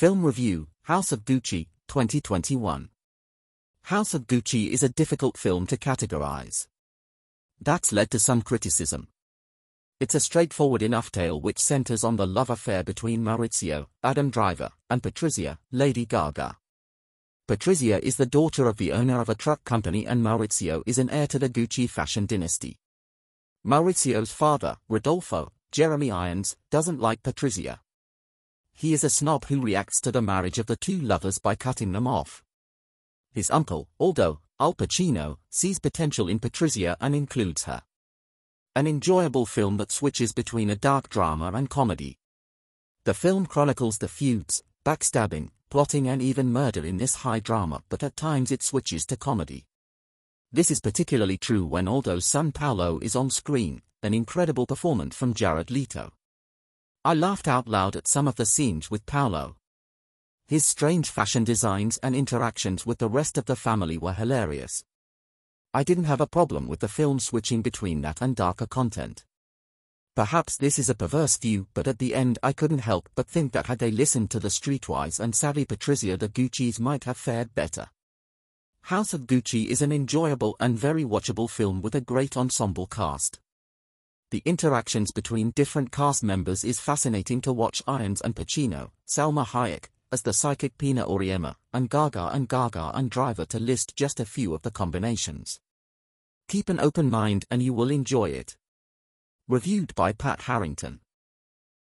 Film Review, House of Gucci, 2021. House of Gucci is a difficult film to categorize. That's led to some criticism. It's a straightforward enough tale which centers on the love affair between Maurizio, Adam Driver, and Patrizia, Lady Gaga. Patrizia is the daughter of the owner of a truck company and Maurizio is an heir to the Gucci fashion dynasty. Maurizio's father, Rodolfo, Jeremy Irons, doesn't like Patrizia. He is a snob who reacts to the marriage of the two lovers by cutting them off. His uncle, Aldo, Al Pacino, sees potential in Patrizia and includes her. An enjoyable film that switches between a dark drama and comedy. The film chronicles the feuds, backstabbing, plotting and even murder in this high drama but at times it switches to comedy. This is particularly true when Aldo's son Paolo is on screen, an incredible performance from Jared Leto. I laughed out loud at some of the scenes with Paolo. His strange fashion designs and interactions with the rest of the family were hilarious. I didn't have a problem with the film switching between that and darker content. Perhaps this is a perverse view but at the end I couldn't help but think that had they listened to the streetwise and savvy Patrizia the Guccis might have fared better. House of Gucci is an enjoyable and very watchable film with a great ensemble cast. The interactions between different cast members is fascinating to watch Irons and Pacino, Salma Hayek, as the psychic Pina Auriemma, and Gaga and Gaga and Driver to list just a few of the combinations. Keep an open mind and you will enjoy it. Reviewed by Pat Harrington.